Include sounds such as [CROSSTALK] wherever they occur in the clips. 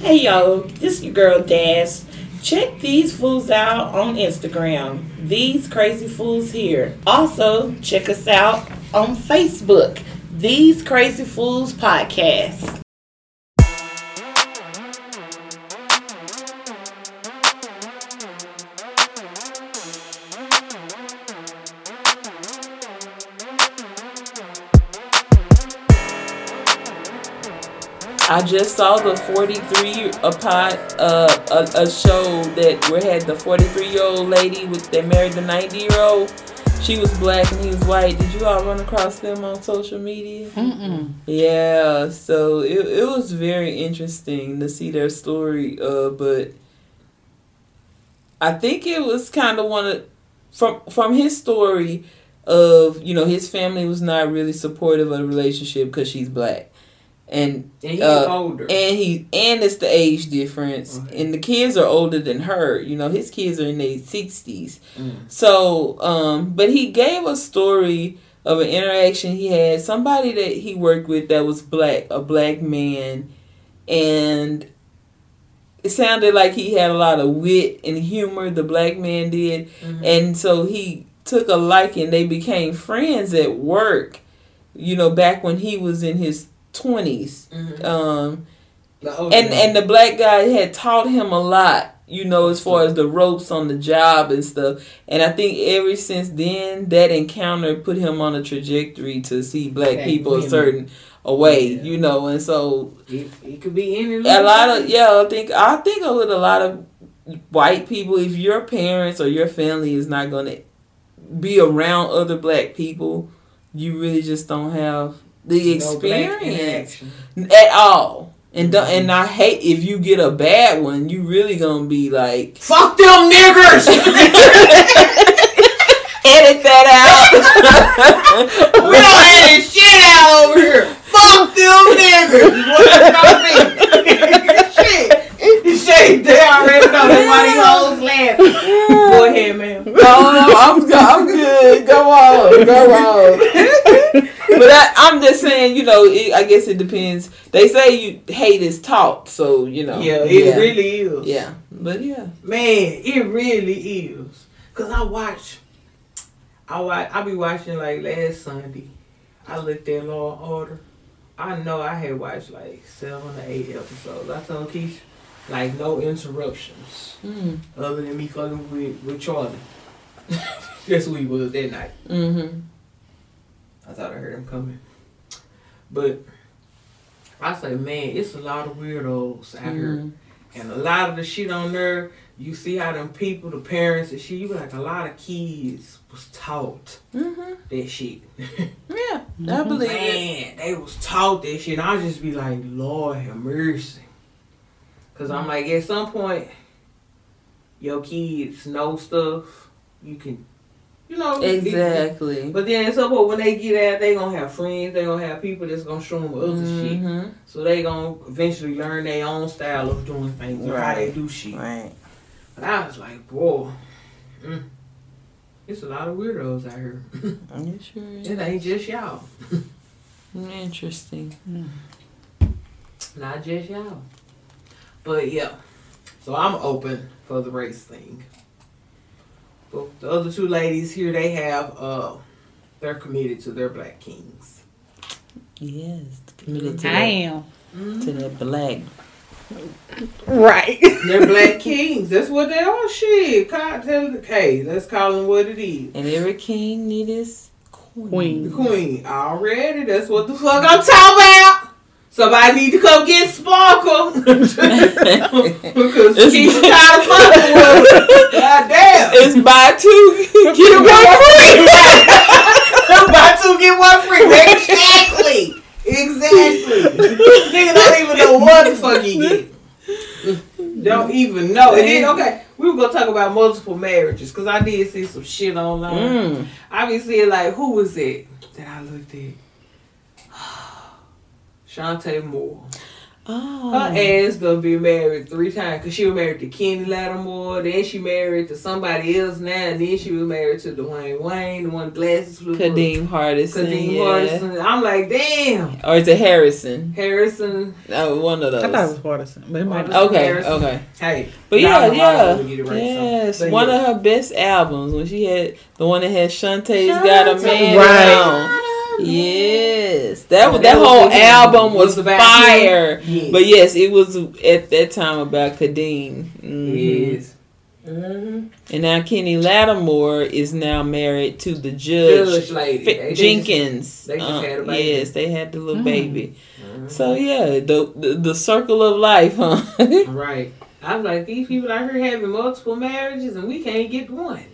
Hey yo, this is your girl Dash. Check these fools out on Instagram. These crazy fools here. Also, check us out on Facebook. These Crazy Fools Podcast. I just saw the 43 a pot uh, a, a show that where had the 43 year old lady with that married the 90 year old. She was black and he was white. Did you all run across them on social media? Mm-mm. Yeah, so it, it was very interesting to see their story. Uh, but I think it was kind of one of from from his story of you know his family was not really supportive of the relationship because she's black and And he's uh, older. and he and it's the age difference Okay. and the kids are older than her you know his kids are in their 60s Mm. so um but he gave a story of an interaction he had somebody that he worked with that was black a black man and it sounded like he had a lot of wit and humor the black man did Mhm. and so he took a liking they became friends at work you know back when he was in his 20s Mhm. um and one. and the black guy had taught him a lot you know as far as the ropes on the job and stuff and i think ever since then that encounter put him on a trajectory to see black Black people a certain a way Yeah. you know and so it, it could be any a lot of yeah i think i think with a lot of white people if your parents or your family is not going to be around other black people you really just don't have the experience at all. And do, mm-hmm. and I hate if you get a bad one, you really gonna be like Fuck them niggers! [LAUGHS] edit that out. [LAUGHS] we don't edit shit out over here. Fuck them niggers! What it's [LAUGHS] gonna shit. Shit, they already know. That's why these hoes laughing. Go ahead, man. no, no, I'm I'm good. Go on, go on. [LAUGHS] but I, I'm just saying, you know, it, I guess it depends. They say you hate is taught, so you know. Yeah, it really is. Yeah, but yeah. Man, it really is. Cause I watch, I watch, I be watching like last Sunday. I looked at Law and Order. I know I had watched like seven or eight episodes. I told Kysha, like no interruptions Mm. other than me fucking with with Charlie. [LAUGHS] That's who he was that night. Mm-hmm. I thought I heard him coming, but I say, man, it's a lot of weirdos out here. Mm-hmm. And a lot of the shit on there, you see how them people, the parents and shit, you be like, a lot of kids was taught Mm-hmm. that shit. [LAUGHS] Yeah, I believe it. Man, they was taught that shit. And I just be like, Lord have mercy. Cause I'm like, at some point, your kids know stuff. You can, you know. Exactly. But then at some point, when they get out, they gonna have friends. They gonna have people that's gonna show them other shit. Mhm. So they gonna eventually learn their own style of doing things or how they do shit. Right. But I was like, boy, mm, it's a lot of weirdos out here. It [LAUGHS] sure is. it ain't just y'all. [LAUGHS] Interesting. Not just y'all. But yeah. So I'm open for the race thing. But the other two ladies here, they have uh they're committed to their black kings. Yes, committed to I that, am. to that black. Right. They're black kings. That's what they are. Shit. Call, tell the hey, let's call them what it is. And every king need his queen. The queen. Already. That's what the fuck I'm talking about. Somebody need to come get Sparkle. [LAUGHS] because It's- she's trying to fucking with her. God damn. It's buy two, get one free. Buy [LAUGHS] two, get one free. Exactly. Exactly. Nigga don't even know what the fuck he get. Don't even know. And then, okay, we were going to talk about multiple marriages because I did see some shit online. Mm. I be seeing like who was it that I looked at? Chanté Moore. Oh. Her ass gonna be married three times because she was married to Kenny Lattimore, then she married to somebody else now, and then she was married to Dwayne Wayne, the one glasses flew Kadeem Hardison. Kadeem yeah. Hardison. I'm like, damn. Or is it Harrison? Harrison. Uh, one of those. I thought it was Hardison, but it might be. Okay. Okay, Harrison. okay. Hey. But Nah, yeah, yeah. wrong, we get it right, yes. but One yeah. of her best albums when she had the one that had Chanté's Got a Man Right. On. Yes. That was That that was whole album was, Was about fire. him. Yeah. But yes, it was at that time about Kadeem. Mhm. Yes. Mm-hmm. And now Kenny Lattimore is now married to the judge, Judge lady. Fi- They- they Jenkins. just- they just Uh, had a baby. Yes, they had the little Mm. baby. Mhm. So yeah, the, the the circle of life, huh? [LAUGHS] Right. I'm like, these people out here having multiple marriages and we can't get one.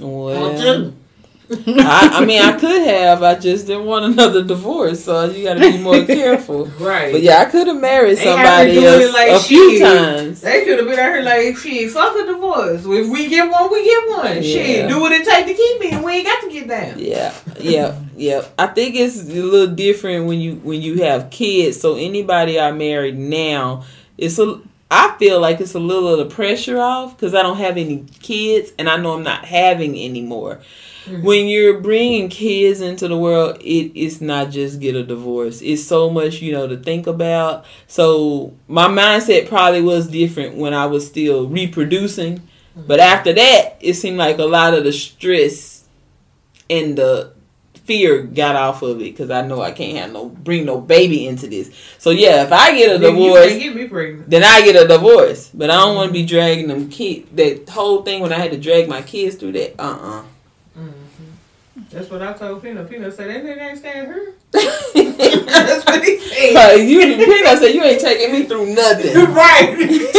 Or two. I, I mean, I could have. I just didn't want another divorce, so you got to be more [LAUGHS] careful. Right. But yeah, I could have married They have to somebody else like a few times. They should have been out here like, shit, fuck a divorce. If we get one, we get one. Yeah. Shit, do what it take to keep me, and we ain't got to get down. Yeah, yeah, yeah. I think it's a little different when you when you have kids. So anybody I married now, it's a. I feel like it's a little of the pressure off because I don't have any kids, and I know I'm not having any more. Mhm. When you're bringing kids into the world, it is not just get a divorce. It's so much you know to think about. So my mindset probably was different when I was still reproducing, but after that, it seemed like a lot of the stress and the fear got off of it because I know I can't have no bring no baby into this. So yeah, if I get a Nigga, You divorce, can't get me then I get a divorce. But I don't want to be dragging them kid that whole thing when I had to drag my kids through that. Uh uh Mm-hmm. That's what I told Pina. Pina said, that nigga ain't staying here. [LAUGHS] That's what he said. uh you Peanut said you ain't taking me through nothing. You [LAUGHS] right.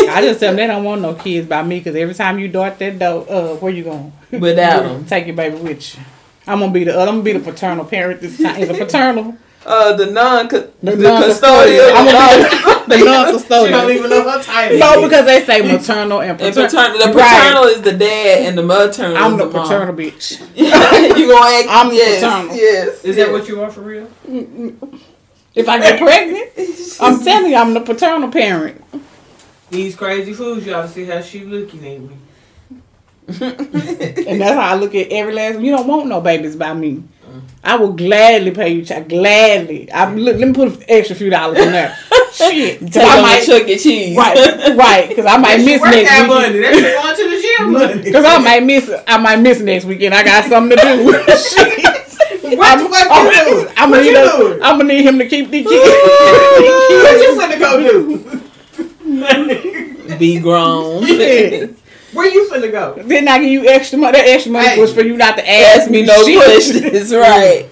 I just tell them they don't want no kids by me because every time you dart that door, uh, where you going? Without them. Take your baby with you. I'm gonna be the I'm gonna be the paternal parent this time. Is a paternal [LAUGHS] Uh the non the, The custodial. non-custodial. I'm gonna be [LAUGHS] the, the She don't non-custodial. even know her title. No, because they say maternal and and paternal. paternal, the Right. paternal is the dad, and the maternal I'm is the the mom. paternal [LAUGHS] bitch. you gonna act? I'm yes, paternal. Yes. Is that what you are for real? If I get pregnant, I'm telling you, I'm the paternal parent. These crazy fools, y'all see how she looking at me. And that's how I look at every last. You don't want no babies by me. I will gladly pay you. child. Gladly. I look. Let me put an extra few dollars in there. Shit, [LAUGHS] Take I on might. the Chuck E. Cheese. Right, right. Because I might [LAUGHS] miss next that week. money. That's going to the gym [LAUGHS] money. Because I might miss. I might miss next weekend. I got something to do. Shit. What I'm, the fuck I'm, you? I'm What gonna you need. doing? I'm gonna need him to keep the kids. What kids. you finna go do? Be grown. Yeah. Where you finna go? then I give you extra money. That extra money Hey. was for you not to ask, Ask me no [LAUGHS] shit. questions. Right.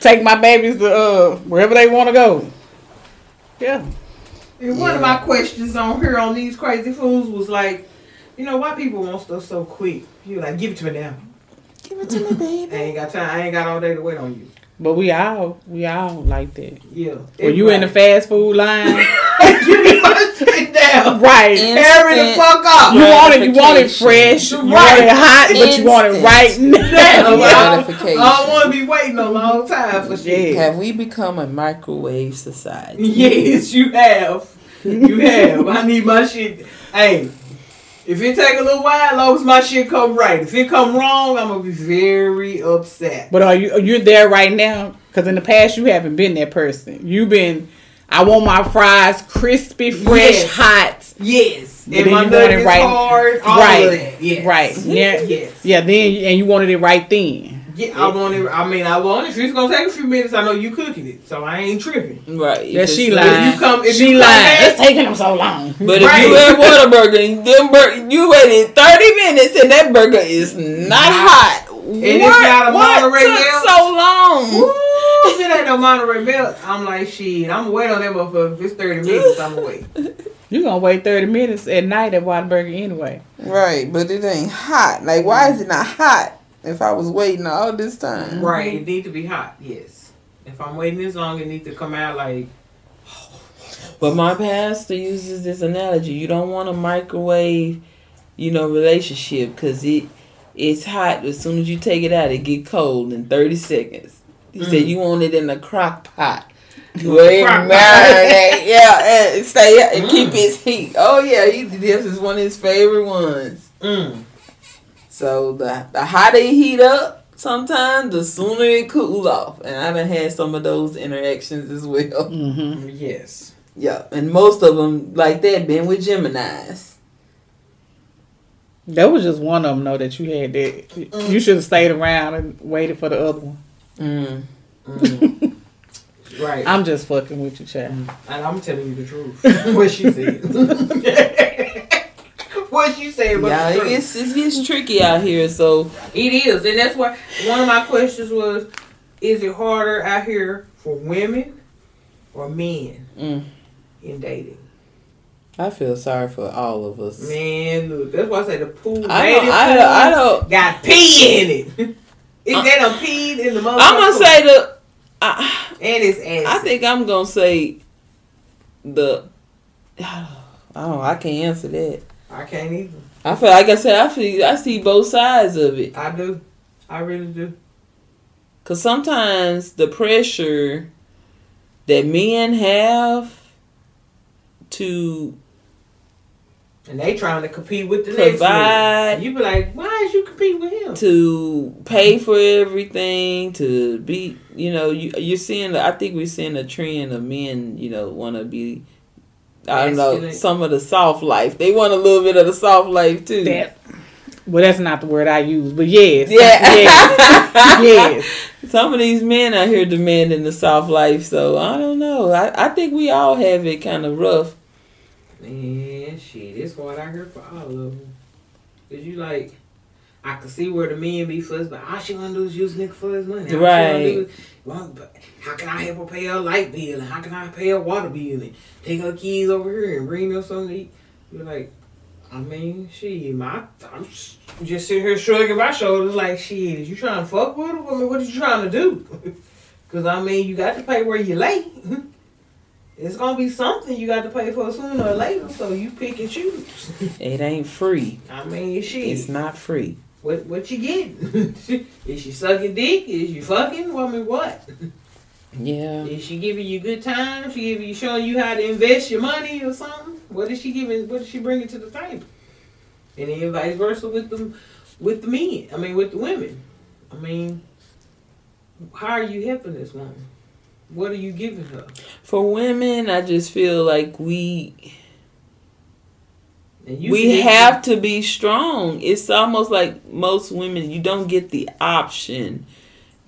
Take my babies to uh, wherever they want to go. Yeah. And one of my questions on here on these crazy fools was like, you know, why people want stuff so quick? You like, give it to me now. Give it to me, baby. I ain't got time. I ain't got all day to wait on you. But we all we all like that. Yeah. When you in the fast food line, give me my shit down. right? And- Hurry the fuck up. You want it, you want it Gratification. fresh, you want Right. it hot, but you want it right now. Damn, I don't- Gratification. I don't want to be waiting a long time for shit. Yeah. Have we become a microwave society? [LAUGHS] Yes, you have. You have. I need my shit. Hey, if it take a little while, long as my shit come right. If it come wrong, I'm gonna be very upset. But are you you're there right now? Because in the past you haven't been that person. You've been. I want my fries crispy, fresh, Yes. hot. Yes, But and then my you want it nuggets right- hard. All right, of that. Yes. right. [LAUGHS] Yeah, Yes. yeah. Then and you wanted it right then. Yeah, I want it. I mean, I want it. If it's gonna take a few minutes, I know you cooking it, so I ain't tripping. Right. Yeah, she it's- lied. If you come, if she you come It's taking them so long. But if Right. you at Whataburger and them bur- you waited 30 minutes and that burger is not hot. And it's not a what Monterey took Bell? so long? Ooh, if it ain't no Monterey Melt, I'm like shit. I'm gonna wait on that motherfucker. If it's 30 minutes, I'm gonna wait. [LAUGHS] You're gonna wait thirty minutes at night at Whataburger anyway. Right, but it ain't hot. Like, why is it not hot if I was waiting all this time? Right, it need to be hot. Yes. If I'm waiting this long, it needs to come out like But my pastor uses this analogy. You don't want a microwave, you know, relationship because it it's hot. As soon as you take it out, it get cold in thirty seconds. He said Mm. you want it in a crock pot. [LAUGHS] Wait, marinate. [LAUGHS] Yeah, and stay and keep his heat. Oh yeah, he this is one of his favorite ones. Mm. So the the hotter it heat up, sometimes the sooner it cool off. And I done had some of those interactions as well. Mm-hmm. Yes. Yeah, and most of them like that been with Gemini's. That was just one of them, though, that you had that. You should have stayed around and waited for the other one. Mm. Mm. [LAUGHS] right. I'm just fucking with you, child. and I'm telling you the truth. [LAUGHS] what she said. [LAUGHS] what she said Yeah, the it truth. gets it gets tricky out here. So It is, and that's why one of my questions was: Is it harder out here for women or men mm, in dating? I feel sorry for all of us. Man, look, that's why I say the pool. I don't, I pool don't, I don't. got pee in it. [LAUGHS] if they done peed in the motherfucker I'm gonna pool, say the. I, and it's acid. I think I'm gonna say the. I don't. I can't answer that. I can't either. I feel like I said. I feel. I see both sides of it. I do. I really do. Cause sometimes the pressure that men have to And they trying to compete with the next Provide. one. You be like, why is you compete with him? to pay for everything to be you know you you're seeing I think we're seeing a trend of men you know want to be I don't know some of the soft life they want a little bit of the soft life too That. Well, that's not the word I use, but yes. yeah Yes. [LAUGHS] yes. some of these men out here demanding the soft life so I don't know I, I think we all have it kind of rough Man, shit, it's hard out here for all of them. Cause you like, I can see where the men be fussed, but all she wanna do is use nigga for his money. All Right. well, how can I help her pay her light bill? And how can I pay her water bill? And take her kids over here and bring them something to eat. You're like, I mean, she, my, I'm just sitting here shrugging my shoulders like, shit, is you trying to fuck with her? I mean, what are you trying to do? [LAUGHS] Cause I mean, you got to pay where you lay. [LAUGHS] It's gonna be something you got to pay for sooner or later, so you pick and choose. it ain't free I mean, shit. it's not free What what you getting? [LAUGHS] is she sucking dick? Is you fucking? Well, I mean, what? [LAUGHS] yeah Is she giving you good time? She giving you showing you how to invest your money or something? What is she giving? What is she bringing to the table? And then vice versa with them, with the men. I mean, with the women. I mean, how are you helping this woman? What are you giving her? for women I just feel like we we have to be strong. It's almost like most women, you don't get the option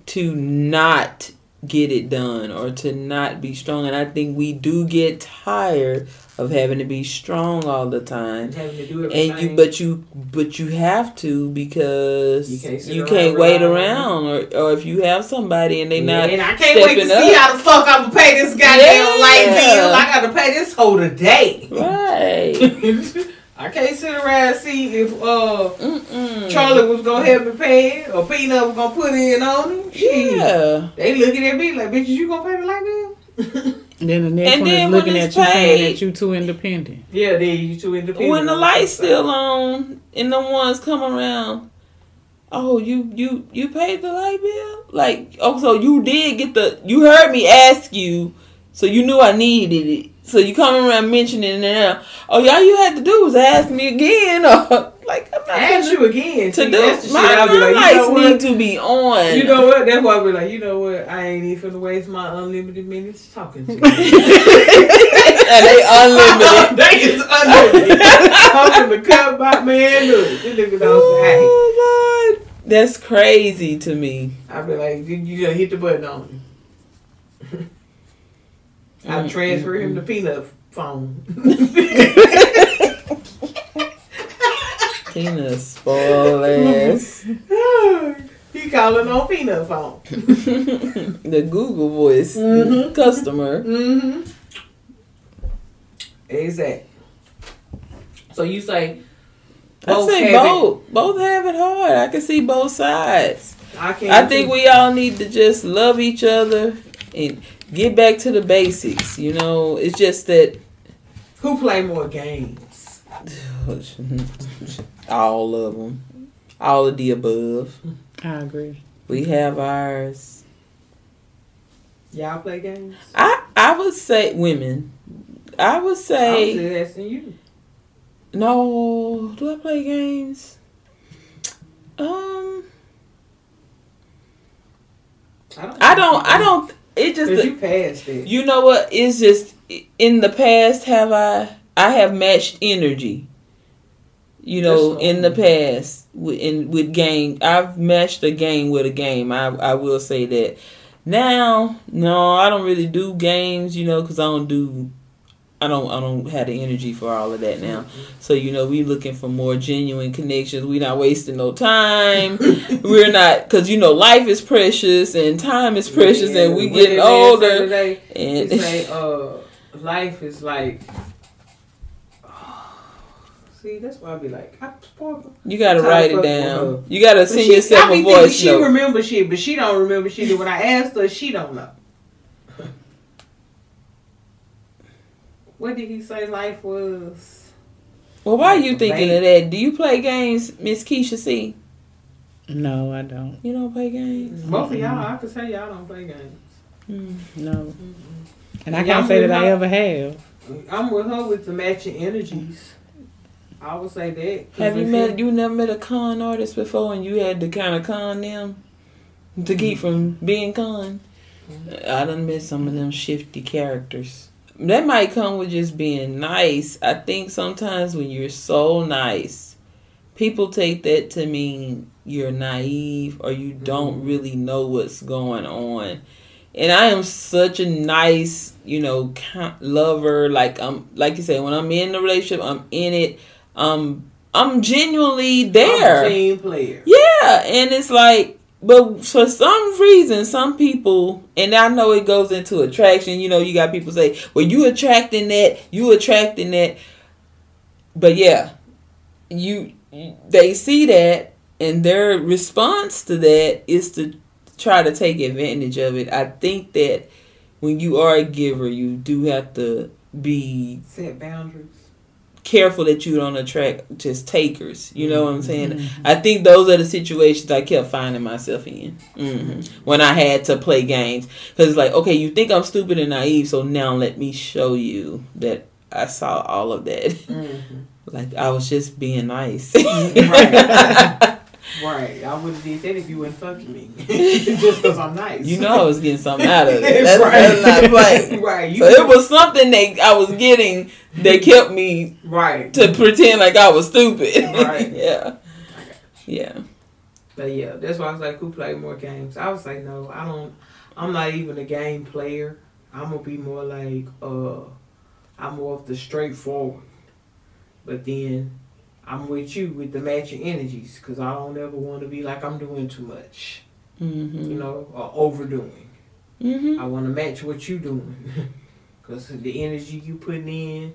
to not get it done or to not be strong. And I think we do get tired of having to be strong all the time. having to do And you, but you, but you have to because You you can't can't, around wait around, or or if you have somebody and they not and I can't wait to see how the fuck I'm gonna pay this goddamn Yeah. light bill. I gotta pay this whole today. right. [LAUGHS] I can't sit around and see if uh Mm-mm. Charlie was gonna help me pay it or Peanut was gonna put in on it. Shit. Yeah. They looking at me like, bitches, you gonna pay the light bill? Then the next And one is looking at it's you saying paid- that you too independent. yeah, then you too independent. when the lights that still on and the ones come around oh you you you paid the light bill like oh so you did get the you heard me ask you so you knew i needed it so you come around mentioning it now oh y'all, you had to do was ask me again [LAUGHS] or like i'm not Ask you again. to See, do that's the my, shit I be like, you lights know what? need to be on You know what? That's why I be like, you know what? I ain't even finna waste my unlimited minutes talking to you. [LAUGHS] and they unlimited [LAUGHS] they is unlimited. I'm finna cut my man. Look, this nigga don't say, oh lord that's crazy to me I be like, you, you gotta hit the button on him. I Mm, transfer mm, him to Peanut phone. tina spoil ass he calling on Peanut phone. [LAUGHS] the Google voice Mhm. customer. Mm-hmm. Exactly. So you say I both say have it- both. Both have it hard. I can see both sides. I can't. I think we all need to just love each other and get back to the basics. You know, it's just that who play more games. [SIGHS] all of them, all of the above. I agree. We have ours. Y'all play games. I I would say women. I would I say was just asking you. no. Do I play games? Um, I don't. I don't. I don't. It just. You passed it. You know what? It's just in the past. Have I? I have matched energy. You know, in the past, with in with game, I've matched a game with a game. I I will say that. Now, no, I don't really do games. You know, because I don't do. I don't. I don't have the energy for all of that now. So you know, we looking for more genuine connections. We not wasting no time. [LAUGHS] We're not because you know life is precious and time is precious, Yeah, and we getting older. today, And say, uh, life is like. [SIGHS] See, that's why I be like, I you gotta write it down. You gotta send she, yourself I be a voice she note. remember shit, but she don't remember shit. When I asked her, she don't know. What did he say life was? well, why are you thinking Right. of that? Do you play games, Miss Kysha C? No, I don't. You don't play games. Both of y'all, I can say y'all don't play games. Mm. No. And I Yeah, can't I'm say with that I ever have. I'm with her with the matching energies. I would say that. Have you if met? You never met a con artist before, and you had to kind of con them to keep from being con. I done met some of them shifty characters. That might come with just being nice. I think sometimes when you're so nice, people take that to mean you're naive or you don't Mhm. really know what's going on. And I am such a nice, you know, lover. Like I'm, like you said, when I'm in the relationship, I'm in it. Um, I'm genuinely I'm there. a team player. Yeah, and it's like, but for some reason, some people, and I know it goes into attraction. You know, you got people say, "Well, you attracting that, you attracting that," but yeah, you they see that, and their response to that is to try to take advantage of it. I think that when you are a giver, you do have to be Set boundaries. Careful that you don't attract just takers. You know what I'm saying? I think those are the situations I kept finding myself in hmm when I had to play games. Because it's like, okay, you think I'm stupid and naive, so now let me show you that I saw all of that. Mm-hmm. like I was just being nice. [LAUGHS] Right. [LAUGHS] Right. I would have did that if you wouldn't fucking me. [LAUGHS] [LAUGHS] Just because I'm nice. you know I was getting something out of it. [LAUGHS] That's, right. that's not playing. right. You, So it was something that I was getting that kept me right. to pretend like I was stupid. Right. yeah. Yeah. But yeah, that's why I was like, who play more games? I was like, no, I don't. I'm not even a game player. I'm gonna be more like, uh, I'm more of the straightforward. But then I'm with you with the matching energies because I don't ever want to be like I'm doing too much, Mm-hmm. you know, or overdoing. Mm-hmm. I want to match what you're doing [LAUGHS] because the energy you putting in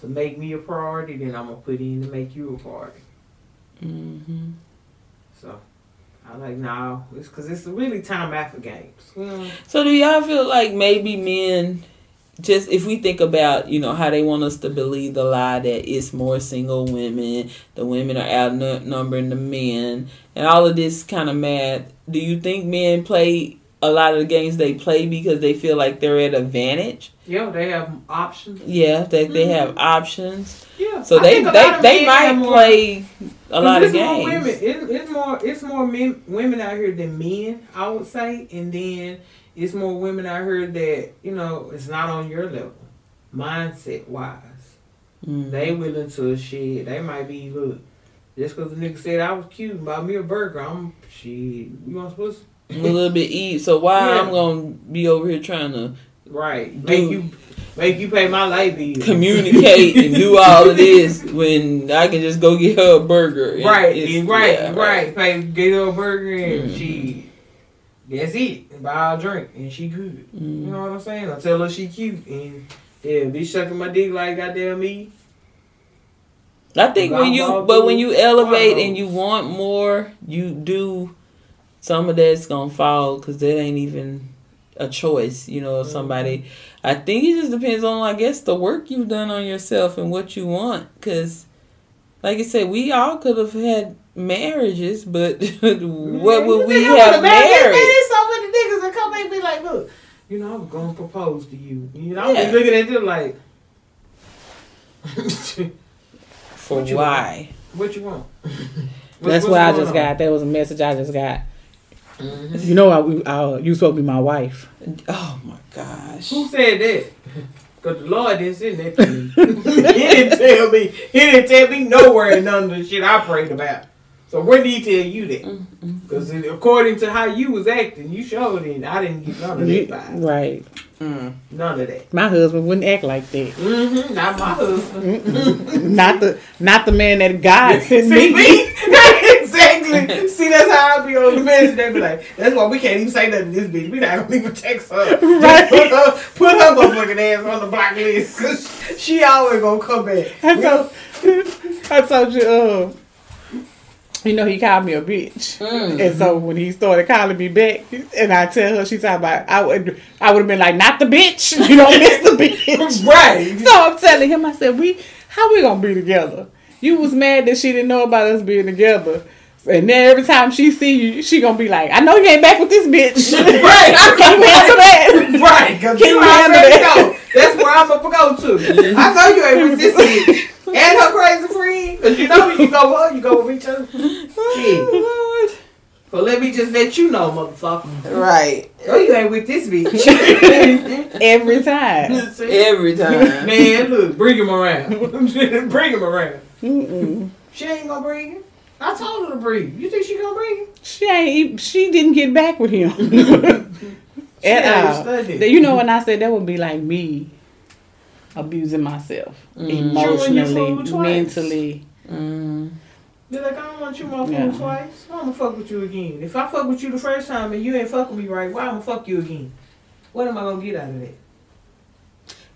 to make me a priority, then I'm gonna put in to make you a priority. Mm-hmm. So I like now it's because it's really time after games. So do y'all feel like maybe men just if we think about, you know, how they want us to believe the lie that it's more single women, the women are outnumbering the men, and all of this kind of math, do you think men play a lot of the games they play because they feel like they're at advantage? Yeah, they have options. Yeah, that they mm-hmm. have options. Yeah, So I they think a lot they, they might more- play a lot of More women. games. It, it's more. It's more men, women out here than men. I would say, and then it's more women out here that you know it's not on your level, mindset wise. Mm. They willing to shit. They might be look. Just because the nigga said I was cute and bought me a burger, I'm shit. You want pussy? I'm a little bit eat. So why Yeah. I'm gonna be over here trying to Right. Make you make you pay my light bill. communicate and do [LAUGHS] all of this when I can just go get her a burger. Right, right, yeah, right. Pay get her a burger and Mhm. she that's it. And buy a drink and she good. You Mm. know what I'm saying? I tell her she cute and yeah, be sucking my dick like goddamn me. I think when you, but when you elevate and you want more, you do. Some of that's gonna fall because that ain't even a choice. You know, Mm-hmm. somebody. I think it just depends on, I guess, the work you've done on yourself and what you want. Because, like I said, we all could have had marriages, but [LAUGHS] what would we You think I have would've married? married? There's so many niggas that come and be like, look, you know, I'm gonna propose to you. You know, I was Yeah. looking at you like, For What you why? what you want? [LAUGHS] That's what I just got. That was a message I just got. hmm You know, I, I, you supposed to be my wife. Oh my gosh. Who said that? [LAUGHS] Cause the Lord didn't send that to me. he didn't tell me. He didn't tell me nowhere in none of the shit I prayed about. So where did he tell you that? Mm-mm. Because according to how you was acting, you showed it. I didn't get none of that. Vibe. right. Mm. None of that. My husband wouldn't act like that. Mm-hmm. Not my husband. [LAUGHS] Not the not the man that God [LAUGHS] sent me. me? [LAUGHS] exactly. See, that's how I be on the message. They be like, that's why we can't even say nothing to this bitch. We not gonna even text her. Just Right. Put her, put her motherfucking ass on the blacklist because she always gonna come back. I told, I told you, uh, you know, he called me a bitch. Mm. And so when he started calling me back, and I tell her, she's talking about, I would, I would have been like, not the bitch. [LAUGHS] You don't miss the bitch. [LAUGHS] right. So I'm telling him, I said, we, how we gonna be together? You was mad that she didn't know about us being together. And then every time she see you, she gonna be like, I know you ain't back with this bitch. [LAUGHS] Right. I can you handle that? Right, Can you you handle that? know. That's where I'm going to go to. I know you ain't with this bitch. [LAUGHS] And her crazy friend. Because you know you go with her, you go with me too. Shit. [LAUGHS] So let me just let you know, motherfucker. Right. Oh, you ain't with this bitch. [LAUGHS] Every time. Every time. Man, look, bring him around. bring him around. Mm-mm. She ain't gonna bring him. I told her to bring him. You think she gonna bring him? She ain't. e- She didn't get back with him She at all. You know, when I said that would be like me abusing myself Mm. emotionally, Chewing your food twice. mentally. Mm. You're like, I don't want you my food Yeah. twice. I'm gonna fuck with you again. If I fuck with you the first time and you ain't fuck with me right, why I'm gonna fuck you again? What am I gonna get out of that?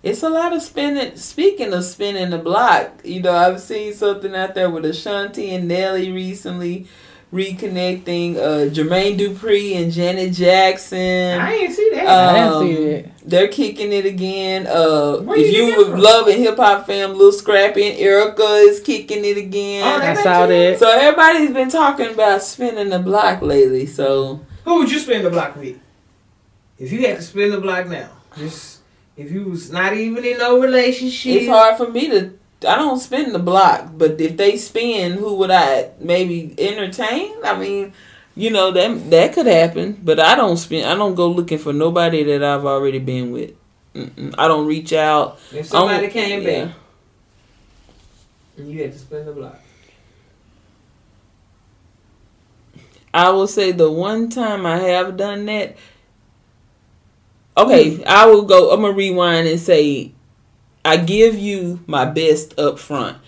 It's a lot of spinning. Speaking of spinning the block, you know, I've seen something out there with Ashanti and Nelly recently reconnecting. Uh, Jermaine Dupri and Janet Jackson. I ain't see that. I didn't Um, see that. They're kicking it again. Uh, Where if you you get would love a hip hop fam, Lil Scrappy and Erica is kicking it again. Oh, I saw that. so everybody's been talking about spinning the block lately. So Who would you spin the block with? If you had to spin the block now, just if you was not even in no relationship. it's hard for me to. I don't spin the block, but if they spin, who would I maybe entertain? I mean, you know that that could happen, but I don't spin. I don't go looking for nobody that I've already been with. Mm-mm. I don't reach out. If somebody came yeah. back and you had to spin the block. I will say the one time I have done that. Okay, I will go. I'm gonna rewind and say, I give you my best up front.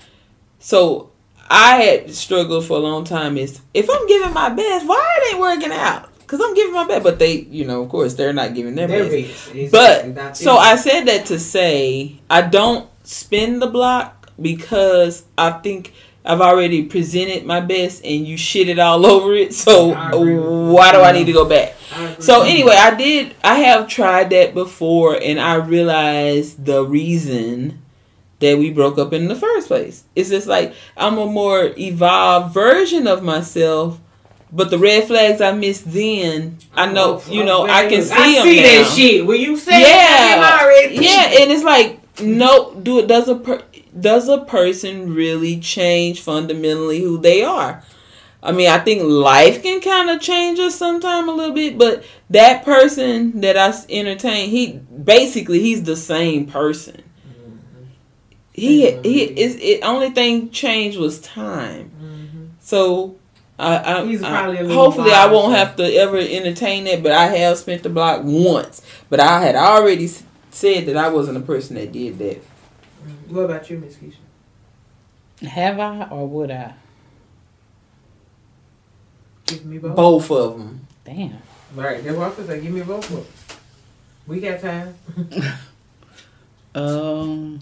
So I had struggled for a long time. Is if I'm giving my best, why it ain't working out? Because I'm giving my best, but they, you know, of course, they're not giving their Their best. But so. I said that to say I don't spin the block because I think I've already presented my best and you shit it all [LAUGHS] over it. So I agree with you. why do I need to go back? So anyway, I did. I have tried that before, and I realized the reason that we broke up in the first place. It's just like I'm a more evolved version of myself. But the red flags I missed then, I know, Oh, you know, I can see I them see now. that shit. When you say Yeah. that, Yeah, and it's like, no, do it. Does a per, does a person really change fundamentally who they are? I mean, I think life can kind of change us sometime a little bit, but that person that I entertain, he basically he's the same person. He he is it. Only thing changed was time. Mhm. So. I, I, He's I- probably a little hopefully I won't have to ever entertain it, but I have spent the block once. But I had already said that I wasn't a person that did that. What about you, Miss Kysha? Have I or would I? Give me both. Both of them. Damn. Right, that's what I was like. Give me both of them. We got time. [LAUGHS] Um,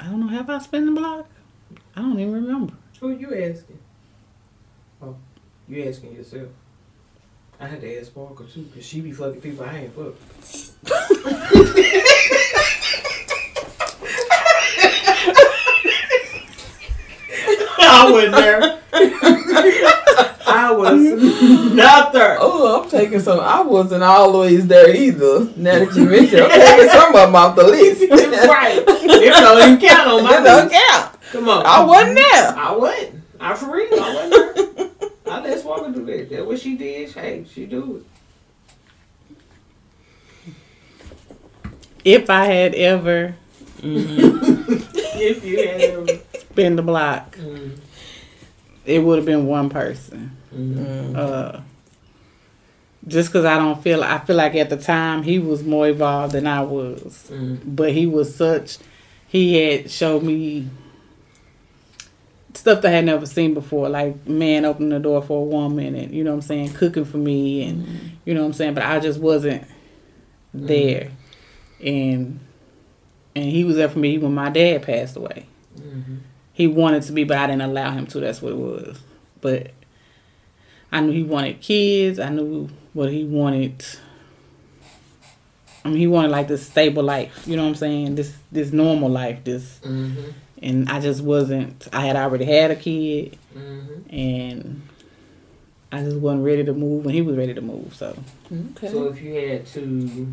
I don't know. Have I spent the block? I don't even remember. Who you asking? Oh, you asking yourself. I had to ask Parker too, because she be fucking people I ain't fuck. [LAUGHS] [LAUGHS] I wasn't there. I was not there. Oh, I'm taking some. I wasn't always there either. Now that you mentioned, I'm taking some of them off the list. [LAUGHS] right. It don't even count on my That don't list. count. Come on. I wasn't there. I wasn't. I for real. I wasn't there. I let Walker do that. That's what she did. Hey, she do it. If I had ever Mm-hmm. [LAUGHS] if you had ever. been the block, Mm, it would have been one person. mm, Uh, just because I don't feel, I feel like at the time he was more evolved than I was, mm, but he was such. He had showed me stuff that I had never seen before, like man opening the door for a woman, and you know what I'm saying, cooking for me, and you know what I'm saying. But I just wasn't there, and and he was there for me when my dad passed away. He wanted to be, but I didn't allow him to. That's what it was. But I knew he wanted kids. I knew what he wanted. I mean, he wanted like this stable life. You know what I'm saying? This this normal life. This, Mhm, and I just wasn't. I had already had a kid, mhm. and I just wasn't ready to move when he was ready to move. So Okay. So if you had to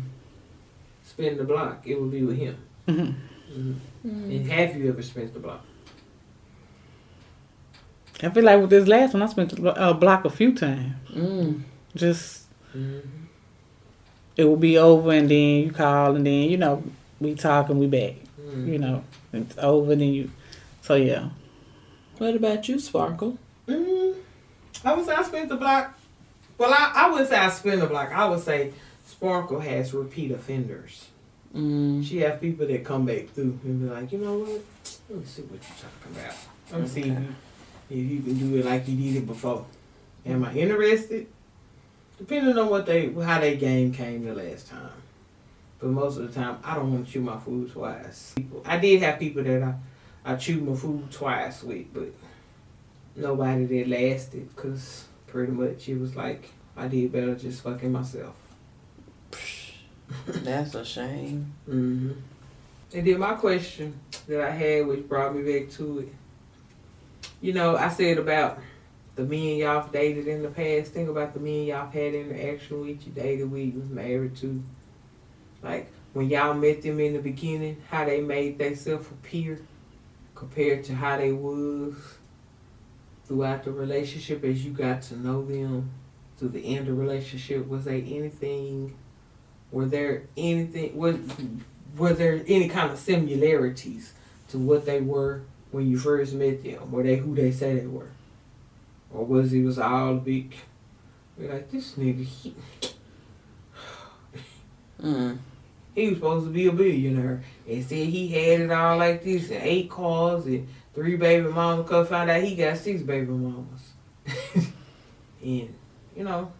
spin the block, it would be with him. mhm. Mhm. Mm. And have you ever spent the block? I feel like with this last one, I spent a uh, block a few times. Mm. Just Mhm. it will be over, and then you call, and then you know we talk and we back. Mhm. you know, it's over, and then you. So yeah, What about you, Sparkle? Mm, I would say I spent the block. Well, I, I wouldn't say I spent the block. I would say Sparkle has repeat offenders. Mm. She has people that come back through and be like, you know what? Let me see what you're talking about. Let me see if you, can do it like you did it before. Am I interested? Depending on what they how their game came the last time. But most of the time, I don't want to chew my food twice. People, I did have people that I, I chewed my food twice with, but nobody that lasted because pretty much it was like I did better just fucking myself. [LAUGHS] That's a shame. hmm And then my question that I had, which brought me back to it, you know, I said about the men y'all dated in the past. Think about the men y'all had interaction with, you dated with, you married to. Like when y'all met them in the beginning, how they made themselves appear compared to how they was throughout the relationship as you got to know them to the end of the relationship. Was there anything? Were there anything? Was were there any kind of similarities to what they were when you first met them? Were they who they say they were, or was it was all big? We're like this nigga. He, Mm. he was supposed to be a billionaire and said he had it all like this and eight cars and three baby mamas. Cause found out he got six baby mamas. [LAUGHS] and you know.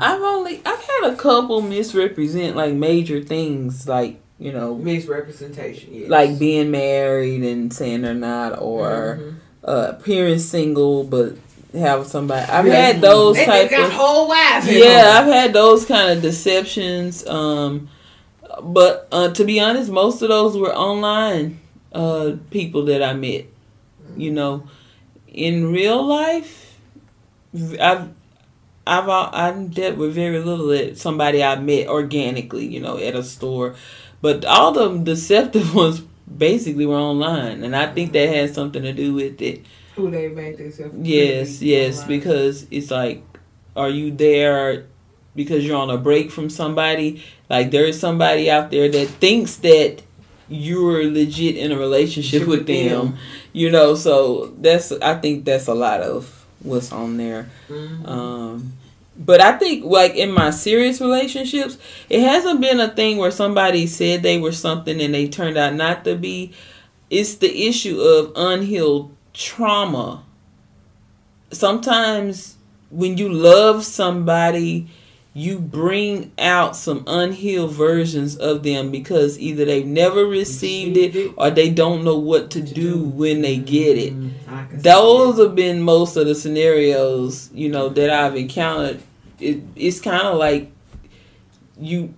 I've only I've had a couple misrepresent like major things like you know misrepresentation. Yes. like being married and saying they're not or Mhm. uh, appearing single but have somebody. I've Yeah. had those They type got of whole wives. yeah. I've had those kind of deceptions. Um, but uh, to be honest, most of those were online uh, people that I met. You know, in real life, I've I've I've dealt with very little that somebody I met organically. You know, at a store, but all the deceptive [LAUGHS] ones basically were online, and I think that has something to do with it. Who they make themselves. Yes, yes, online. because it's like, are you there because you're on a break from somebody? Like there is somebody out there that thinks that you're legit in a relationship with them, you know. So that's I think that's a lot of what's on there. Mhm. Um, but I think like in my serious relationships, it hasn't been a thing where somebody said they were something and they turned out not to be. It's the issue of unhealed trauma. Sometimes when you love somebody, you bring out some unhealed versions of them because either they've never received it or they don't know what to do when they get it mm, see those have been most of the scenarios you know that I've encountered. It, it's kind of like you,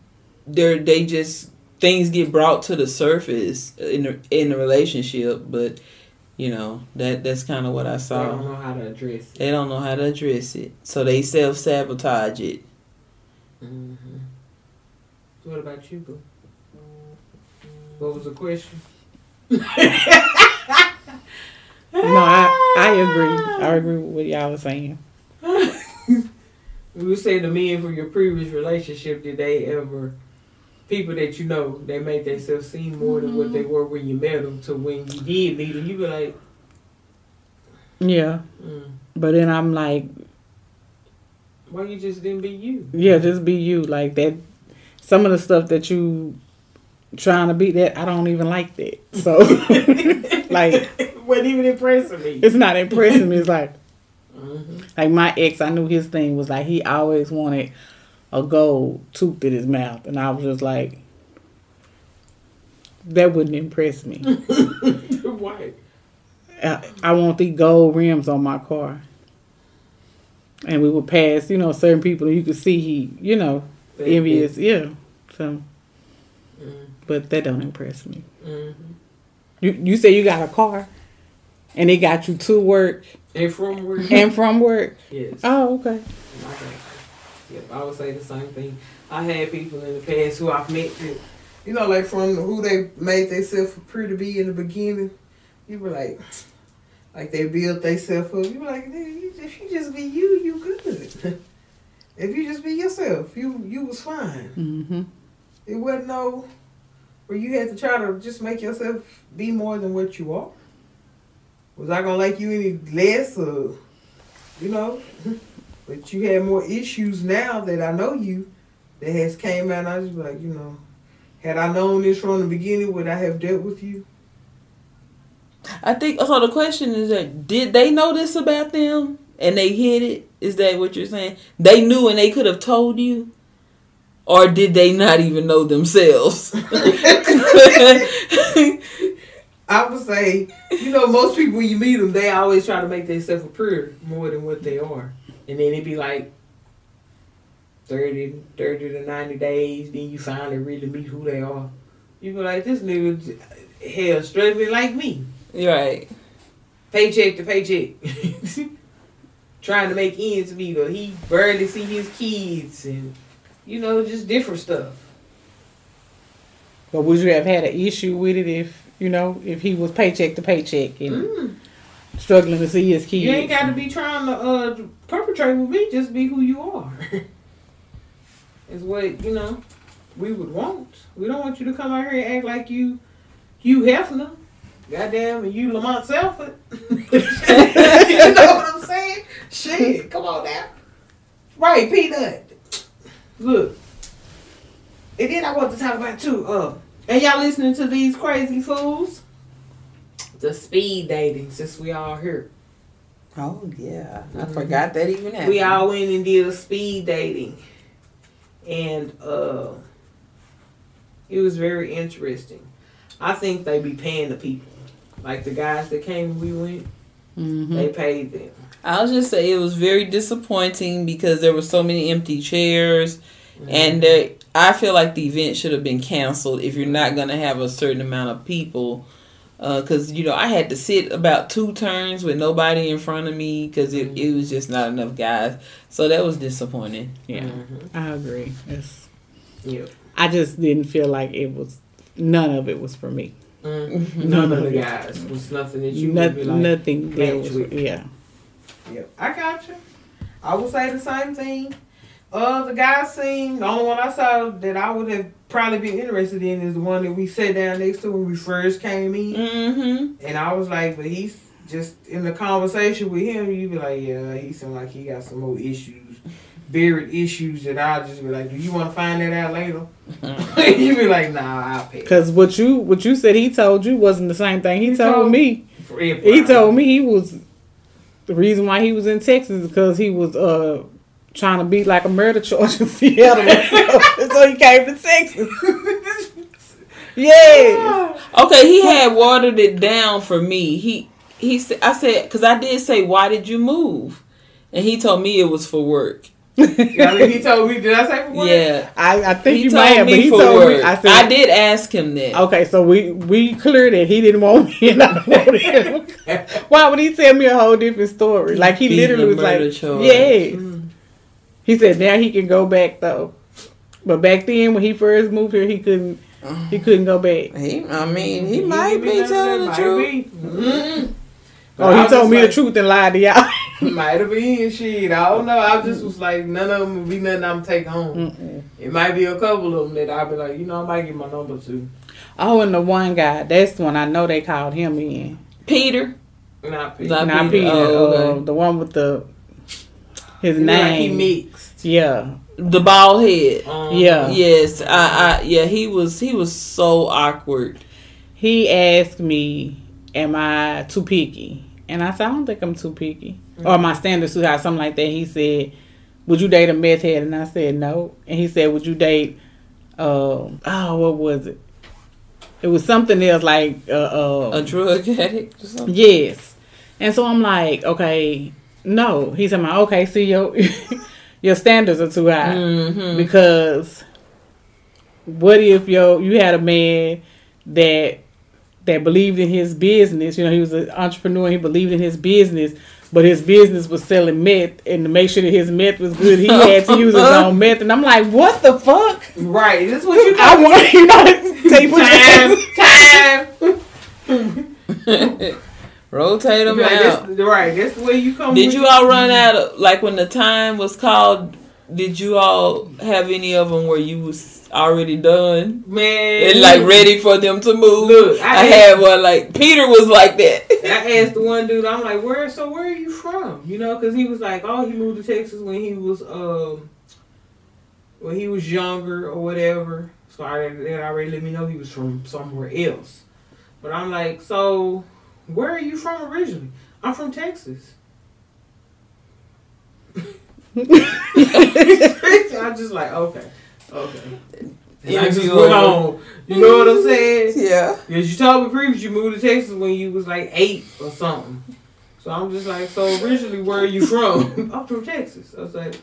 they they just things get brought to the surface in a, in a relationship, but You know that that's kind of what I saw. don't know how to address it. They don't know how to address it, so they self sabotage it. Hmm What about you, boo? What was the question? [LAUGHS] No, I I agree. I agree with what y'all was saying. You say the men from your previous relationship, did they ever, people that you know, they made themselves seem more than what they were when you met them to when you did meet them, you be like, Yeah, mm, but then I'm like, why you just didn't be you? yeah, just be you. Like that. Some of the stuff that you trying to be that I don't even like that. So [LAUGHS] like [LAUGHS] wasn't even impressing me. it's not impressing me. It's [LAUGHS] like hmm like my ex. I knew his thing was like he always wanted a gold tooth in his mouth, and I was just like, that wouldn't impress me. Why? I, I want the gold rims on my car. And we would pass, you know, certain people, and you could see he, you know, envious. Yeah. So, Mm, but that don't impress me. hmm You you say you got a car, and it got you to work And from work and from work. yes. Oh, okay. Yep, I would say the same thing. I had people in the past who I've met that, you know, like from who they made themselves appear to be in the beginning. You were like, like they built themselves up. You were like, "Nigga, if you just be you, you good. [LAUGHS] if you just be yourself, you you was fine. Mm-hmm. It wasn't no where you had to try to just make yourself be more than what you are. Was I gonna like you any less or you know? [LAUGHS] but you had more issues now that I know you that has came out and I just be like, you know, had I known this from the beginning, would I have dealt with you? I think so. The question is that did they know this about them and they hid it? Is that what you're saying? They knew and they could have told you, or did they not even know themselves? [LAUGHS] [LAUGHS] I would say, you know, most people when you meet them, they always try to make themselves appear more than what they are, and then it'd be like 30, 30 to ninety days. Then you finally really meet who they are. You be like, this nigga, hell, struggling like me, right. paycheck to paycheck, [LAUGHS] trying to make ends meet, or he barely see his kids, and you know, just different stuff. But would you have had an issue with it if you know if he was paycheck to paycheck and Mm. struggling to see his kids? You ain't got to be trying to uh, perpetrate with me. Just be who you are. [LAUGHS] is what you know we would want. We don't want you to come out here and act like you Hugh Hefner, goddamn, you Lamont Sanford. [LAUGHS] you know what I'm saying? Shit, come on now. Right, Peanut. Look. And then I want to talk about too. Uh, and y'all listening to these crazy fools? The speed dating, since we all here. Oh yeah, I Mhm. forgot that even happened. We all went and did a speed dating, and uh, it was very interesting. I think they be paying the people, like the guys that came. We went, Mm-hmm. they paid them. I'll just say it was very disappointing because there were so many empty chairs, and there, I feel like the event should have been canceled if you're not gonna have a certain amount of people. Because you know I had to sit about two turns with nobody in front of me because it, it was just not enough guys. So that was disappointing. Yeah, Mhm. I agree. It's, Yep. I just didn't feel like it was. None of it was for me. Mhm. None None of of the it. guys was nothing that you Not, would be like. nothing there was. with. Yeah. Yep, I got you. I would say the same thing. Uh, the guy scene, the only one I saw that I would have probably been interested in is the one that we sat down next to when we first came in. Mm-hmm. And I was like, but he's just in the conversation with him, you be like, yeah, he seemed like he got some more issues, buried issues that I'll just be like, do you want to find that out later? [LAUGHS] you be like, nah, I'll pay. Because what you what you said he told you wasn't the same thing he, He told, told- me. He told me he was the reason why he was in Texas is because he was uh trying to beat like a murder charge in [LAUGHS] Seattle. [LAUGHS] and so he came to Texas. yeah. Okay, he had watered it down for me. He he said I said because I did say why did you move, and he told me it was for work. Yeah, I mean, he told me. Did I say for what? Yeah. I, I think He you told might have, but me he for told work. me. I I, did ask him that. Okay, so we we cleared it. He didn't want me, and I wanted him. [LAUGHS] Why would he tell me a whole different story? Like he Beating literally was like, murder charge. "Yes." Mm. He said now he can go back though, but back then when he first moved here, he couldn't. He couldn't go back. He, I mean, he He might be telling the truth. But Oh, he told me like, the truth and lied to y'all. [LAUGHS] Might have been shit. I don't know. I just was like, none of them would be nothing I'm take home. Mm-mm. It might be a couple of them that I'll be like, you know, I might get my number to. Oh, and the one guy, that's the one I know they called him in. Peter. Not Pete. Not Not Peter. Peter. Oh, okay. uh, the one with the his He look like he mixed. yeah, The bald head. Um, Yeah. Yes, I, I, yeah, he was, he was so awkward. he asked me, "Am I too picky?" And I said, "I don't think I'm too picky, or my standards too high, something like that." He said, "Would you date a meth head?" And I said, "No." And he said, "Would you date?" Um, oh, what was it? It was something else like uh, uh, A drug addict or something. Yes. And so I'm like, okay, no. He said, okay, see your [LAUGHS] your standards are too high Mm-hmm. because what if your you had a man that that believed in his business? You know, he was an entrepreneur. He believed in his business. But his business was selling meth, and to make sure that his meth was good, he [LAUGHS] had to use his own meth. And I'm like, "What the fuck?" Right. This is what you I want you know, take time. Time. [LAUGHS] Rotate them Right, out. that's, right. That's the way you come. Did with you all run out of like when the time was called? Did you all have any of them where you was already done Man. and like ready for them to move? Look, I, I, had one like Peter was like that. [LAUGHS] I asked the one dude. I'm like, where? So where are you from? You know, because he was like, oh, he moved to Texas when he was um when he was younger or whatever. So I that already let me know he was from somewhere else. But I'm like, so where are you from originally? I'm from Texas. [LAUGHS] [LAUGHS] I'm just like okay, okay. And I just went on. You know what I'm saying? Yeah. Because you told me previously you moved to Texas when you was like eight or something. So I'm just like, so originally where are you from? [LAUGHS] I'm from Texas. I was like,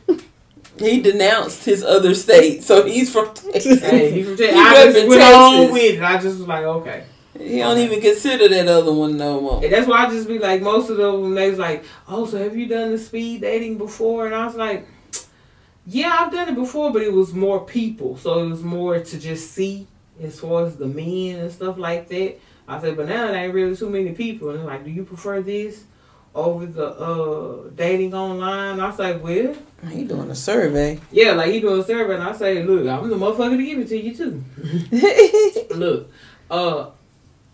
He denounced his other state, so he's from Texas. hey, he from Texas. [LAUGHS] He I just went on with it. I just was like, okay. He don't even consider that other one no more. And that's why I just be like, most of them, they was like, oh, so have you done the speed dating before? And I was like, yeah, I've done it before, but it was more people. So it was more to just see as far as the men and stuff like that. I said, but now there ain't really too many people. And they're like, do you prefer this over the uh, dating online? I like, well, He doing a survey. yeah, like he doing a survey. And I say, look, I'm the motherfucker to give it to you too. [LAUGHS] Look, uh,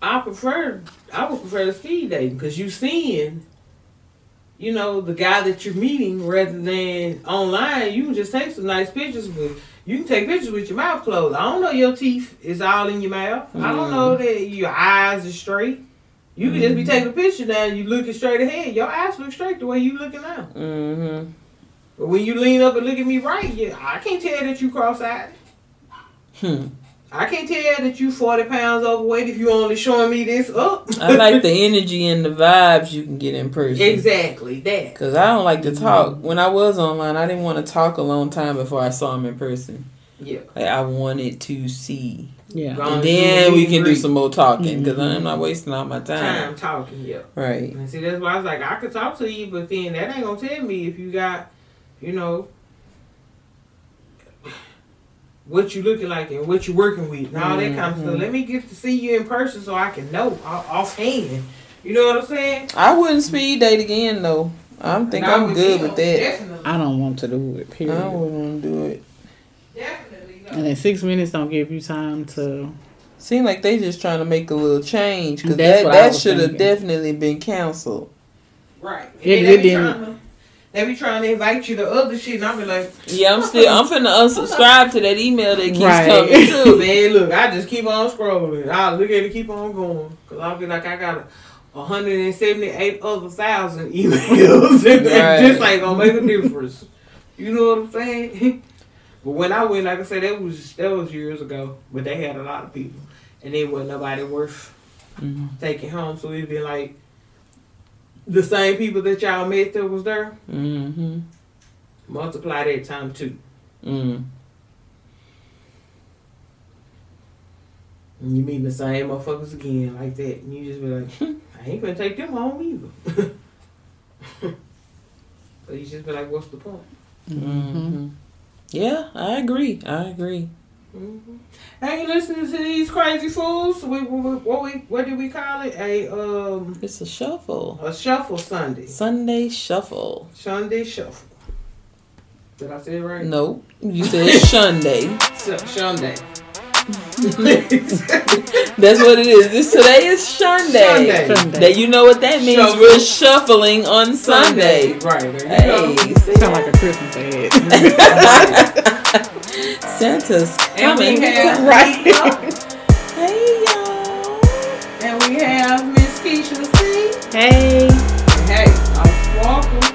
I prefer I would prefer the speed dating because you seeing, you know, the guy that you're meeting rather than online. You can just take some nice pictures with. You can take pictures with your mouth closed. I don't know your teeth is all in your mouth. I don't know that your eyes are straight. You can just be taking a picture now. and You looking straight ahead. Your eyes look straight the way you looking now. mm-hmm. But when you lean up and look at me right, yeah, I can't tell that you cross-eyed. Hmm. I can't tell that you 40 pounds overweight if you only showing me this up. I like the energy and the vibes you can get in person. exactly that. Cause I don't like to talk. When I was online, I didn't want to talk a long time before I saw him in person. Yeah. Like I wanted to see, Yeah. And then we and can do some more talking. Because Mhm. I'm not wasting all my Time time. talking, yeah. Right. And see, that's why I was like, I could talk to you, but then that ain't gonna tell me if you got, you know, what you looking like and what you working with and all that kind of stuff. Mhm. Let me get to see you in person so I can know offhand. You know what I'm saying? I wouldn't speed date again though. I think Not I'm good with that. Definitely. I don't want to do it. I Period. wouldn't do it. Definitely. no. And then six minutes don't give you time to. Seem like they just trying to make a little change because that that should have definitely been canceled. Right. And It- it didn't- trying to- They be trying to invite you to other shit, and I be like, Yeah, I'm still I'm finna unsubscribe to that email that keeps Right. coming [LAUGHS] too. man, look, I just keep on scrolling. I look at it, keep on going, cause I'll be like, I got a hundred and seventy-eight other thousand [LAUGHS] emails, and Right. just ain't gonna make a difference. You know what I'm saying? [LAUGHS] but when I went, like I said, that was that was years ago, but they had a lot of people, and it wasn't nobody worth Mhm. taking home. So it'd be like the same people that y'all met that was there. Mm-hmm. Multiply that time two. Mm. And you meet the same motherfuckers again like that. And you just be like, [LAUGHS] I ain't gonna take them home either. [LAUGHS] but you just be like, what's the point? hmm Yeah, I agree. I agree. Mm-hmm. Listening to these crazy fools? We, we, we, what we what do we call it? A um It's a shuffle. a shuffle Sunday. Sunday shuffle. Sunday shuffle. Did I say it right? Nope. You said Sunday. [LAUGHS] Su- Sunday. [LAUGHS] That's what it is. This today is Sunday. That you know what that means. Shuffle. We're shuffling on Sunday. Sunday. Right. There you hey, go. Sound like a Christmas ad. [LAUGHS] Santa's coming. Have, right. hey y'all. And we have Miss Kysha C. Hey. Hey, I'm welcome.